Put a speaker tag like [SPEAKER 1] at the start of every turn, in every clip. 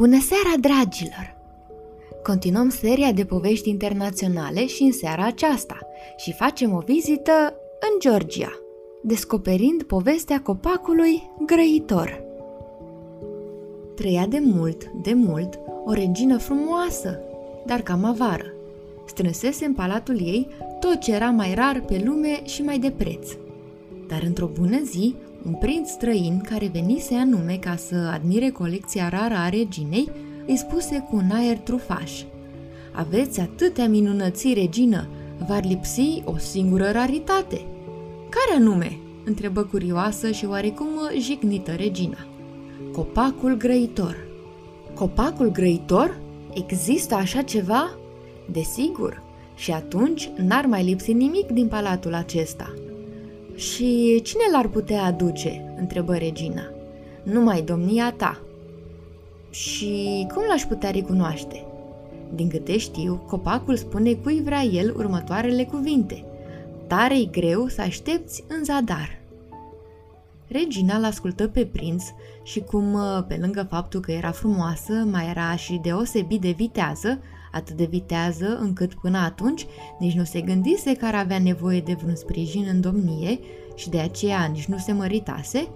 [SPEAKER 1] Bună seara, dragilor! Continuăm seria de povești internaționale și în seara aceasta și facem o vizită în Georgia, descoperind povestea copacului grăitor. Trăia de mult, de mult, o regină frumoasă, dar cam avară. Strânsese în palatul ei tot ce era mai rar pe lume și mai de preț. Dar într-o bună zi, un prinț străin care venise anume ca să admire colecția rară a reginei, îi spuse cu un aer trufaș. Aveți atâtea minunății, regină, v-ar lipsi o singură raritate. Care anume? întrebă curioasă și oarecum jignită regina. Copacul grăitor. Copacul grăitor? Există așa ceva? Desigur. Și atunci n-ar mai lipsi nimic din palatul acesta – și cine l-ar putea aduce?" întrebă regina. Numai domnia ta." Și cum l-aș putea recunoaște?" Din câte știu, copacul spune cui vrea el următoarele cuvinte. Tare-i greu să aștepți în zadar. Regina l-ascultă pe prinț și cum, pe lângă faptul că era frumoasă, mai era și deosebit de vitează, atât de vitează încât până atunci nici nu se gândise că ar avea nevoie de vreun sprijin în domnie și de aceea nici nu se măritase,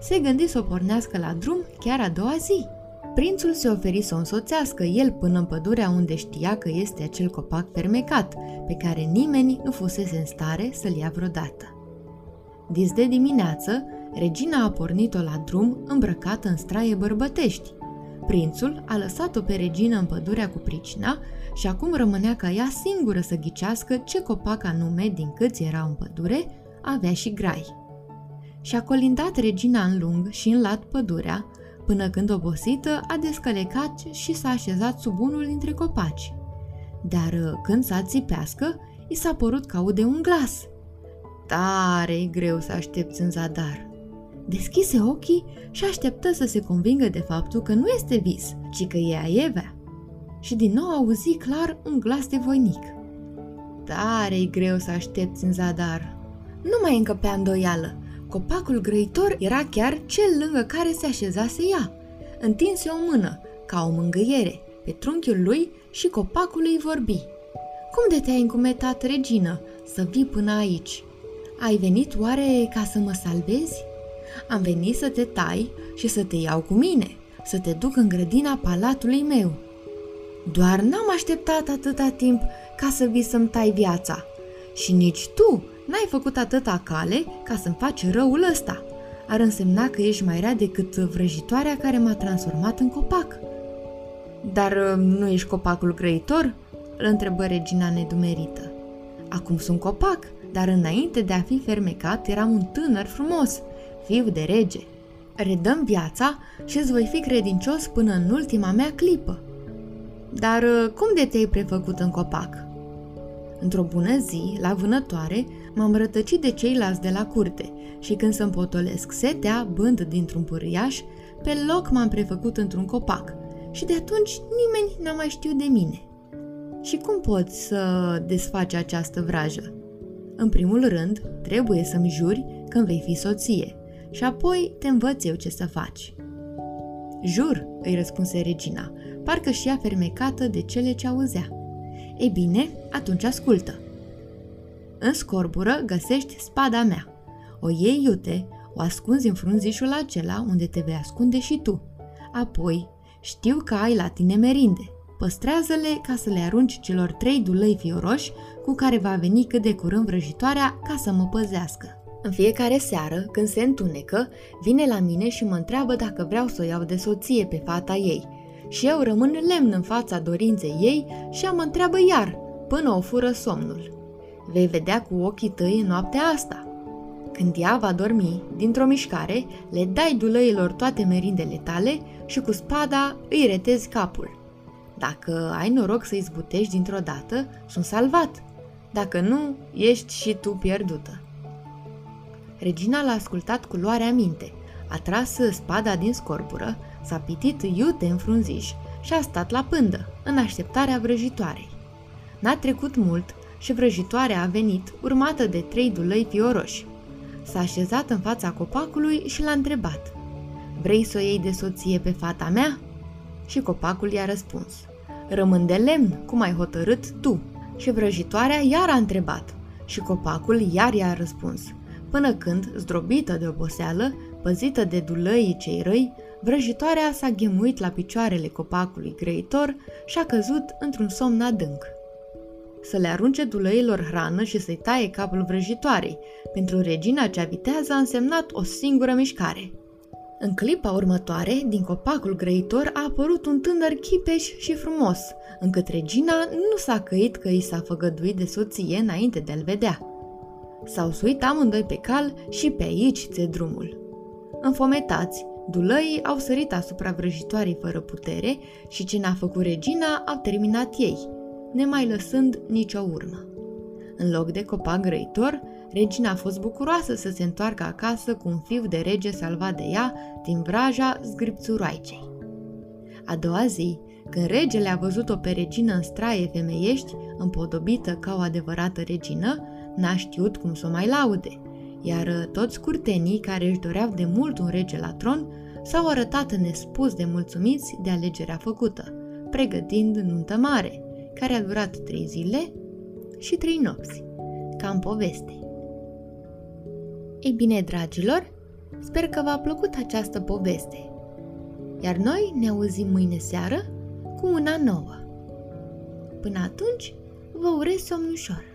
[SPEAKER 1] se gândi să o pornească la drum chiar a doua zi. Prințul se oferi să o însoțească el până în pădurea unde știa că este acel copac fermecat, pe care nimeni nu fusese în stare să-l ia vreodată. Dis de dimineață, regina a pornit-o la drum îmbrăcată în straie bărbătești, Prințul a lăsat-o pe regină în pădurea cu pricina și acum rămânea ca ea singură să ghicească ce copac anume din câți erau în pădure avea și grai. Și-a colindat regina în lung și în lat pădurea, până când obosită a descălecat și s-a așezat sub unul dintre copaci. Dar uh, când s-a țipească, i s-a părut că aude un glas. Tare greu să aștepți în zadar. Deschise ochii și așteptă să se convingă de faptul că nu este vis, ci că e Aievea. Și din nou auzi clar un glas de voinic. Tare-i greu să aștepți în zadar. Nu mai încăpea îndoială. Copacul grăitor era chiar cel lângă care se așezase ea. Întinse o mână, ca o mângâiere, pe trunchiul lui și copacul îi vorbi. Cum de te-ai încumetat, regină, să vii până aici? Ai venit oare ca să mă salvezi? Am venit să te tai și să te iau cu mine, să te duc în grădina palatului meu. Doar n-am așteptat atâta timp ca să vii să-mi tai viața. Și nici tu n-ai făcut atâta cale ca să-mi faci răul ăsta. Ar însemna că ești mai rea decât vrăjitoarea care m-a transformat în copac. Dar uh, nu ești copacul grăitor? Îl întrebă regina nedumerită. Acum sunt copac, dar înainte de a fi fermecat eram un tânăr frumos fiu de rege. Redăm viața și îți voi fi credincios până în ultima mea clipă. Dar uh, cum de te-ai prefăcut în copac? Într-o bună zi, la vânătoare, m-am rătăcit de ceilalți de la curte și când să-mi potolesc setea, bând dintr-un pârâiaș, pe loc m-am prefăcut într-un copac și de atunci nimeni n-a mai știut de mine. Și cum poți să desfaci această vrajă? În primul rând, trebuie să-mi juri când vei fi soție și apoi te învăț eu ce să faci. Jur, îi răspunse regina, parcă și ea fermecată de cele ce auzea. Ei bine, atunci ascultă. În scorbură găsești spada mea. O iei iute, o ascunzi în frunzișul acela unde te vei ascunde și tu. Apoi, știu că ai la tine merinde. Păstrează-le ca să le arunci celor trei dulăi fioroși cu care va veni cât de curând vrăjitoarea ca să mă păzească. În fiecare seară, când se întunecă, vine la mine și mă întreabă dacă vreau să o iau de soție pe fata ei. Și eu rămân lemn în fața dorinței ei și ea mă întreabă iar, până o fură somnul. Vei vedea cu ochii tăi în noaptea asta. Când ea va dormi, dintr-o mișcare, le dai dulăilor toate merindele tale și cu spada îi retezi capul. Dacă ai noroc să izbutești dintr-o dată, sunt salvat. Dacă nu, ești și tu pierdută. Regina l-a ascultat cu luarea minte, a tras spada din scorbură, s-a pitit iute în frunziș și a stat la pândă, în așteptarea vrăjitoarei. N-a trecut mult și vrăjitoarea a venit, urmată de trei dulăi fioroși. S-a așezat în fața copacului și l-a întrebat. Vrei să o iei de soție pe fata mea? Și copacul i-a răspuns. Rămân de lemn, cum ai hotărât tu. Și vrăjitoarea iar a întrebat. Și copacul iar i-a răspuns. Până când, zdrobită de oboseală, păzită de dulăii cei răi, vrăjitoarea s-a ghemuit la picioarele copacului grăitor și a căzut într-un somn adânc. Să le arunce dulăilor hrană și să-i taie capul vrăjitoarei. Pentru regina cea vitează a însemnat o singură mișcare. În clipa următoare, din copacul grăitor a apărut un tânăr chipeș și frumos, încât regina nu s-a căit că i s-a făgăduit de soție înainte de a-l vedea. S-au suit amândoi pe cal și pe aici ți drumul. Înfometați, dulăii au sărit asupra vrăjitoarei fără putere și ce n-a făcut regina au terminat ei, nemai lăsând nicio urmă. În loc de copac grăitor, regina a fost bucuroasă să se întoarcă acasă cu un fiu de rege salvat de ea din vraja zgripțuroaicei. A doua zi, când regele a văzut-o pe regină în straie femeiești, împodobită ca o adevărată regină, n-a știut cum să o mai laude, iar toți curtenii care își doreau de mult un rege la tron s-au arătat nespus de mulțumiți de alegerea făcută, pregătind nuntă mare, care a durat trei zile și trei nopți, ca în poveste. Ei bine, dragilor, sper că v-a plăcut această poveste. Iar noi ne auzim mâine seară cu una nouă. Până atunci, vă urez somn ușor.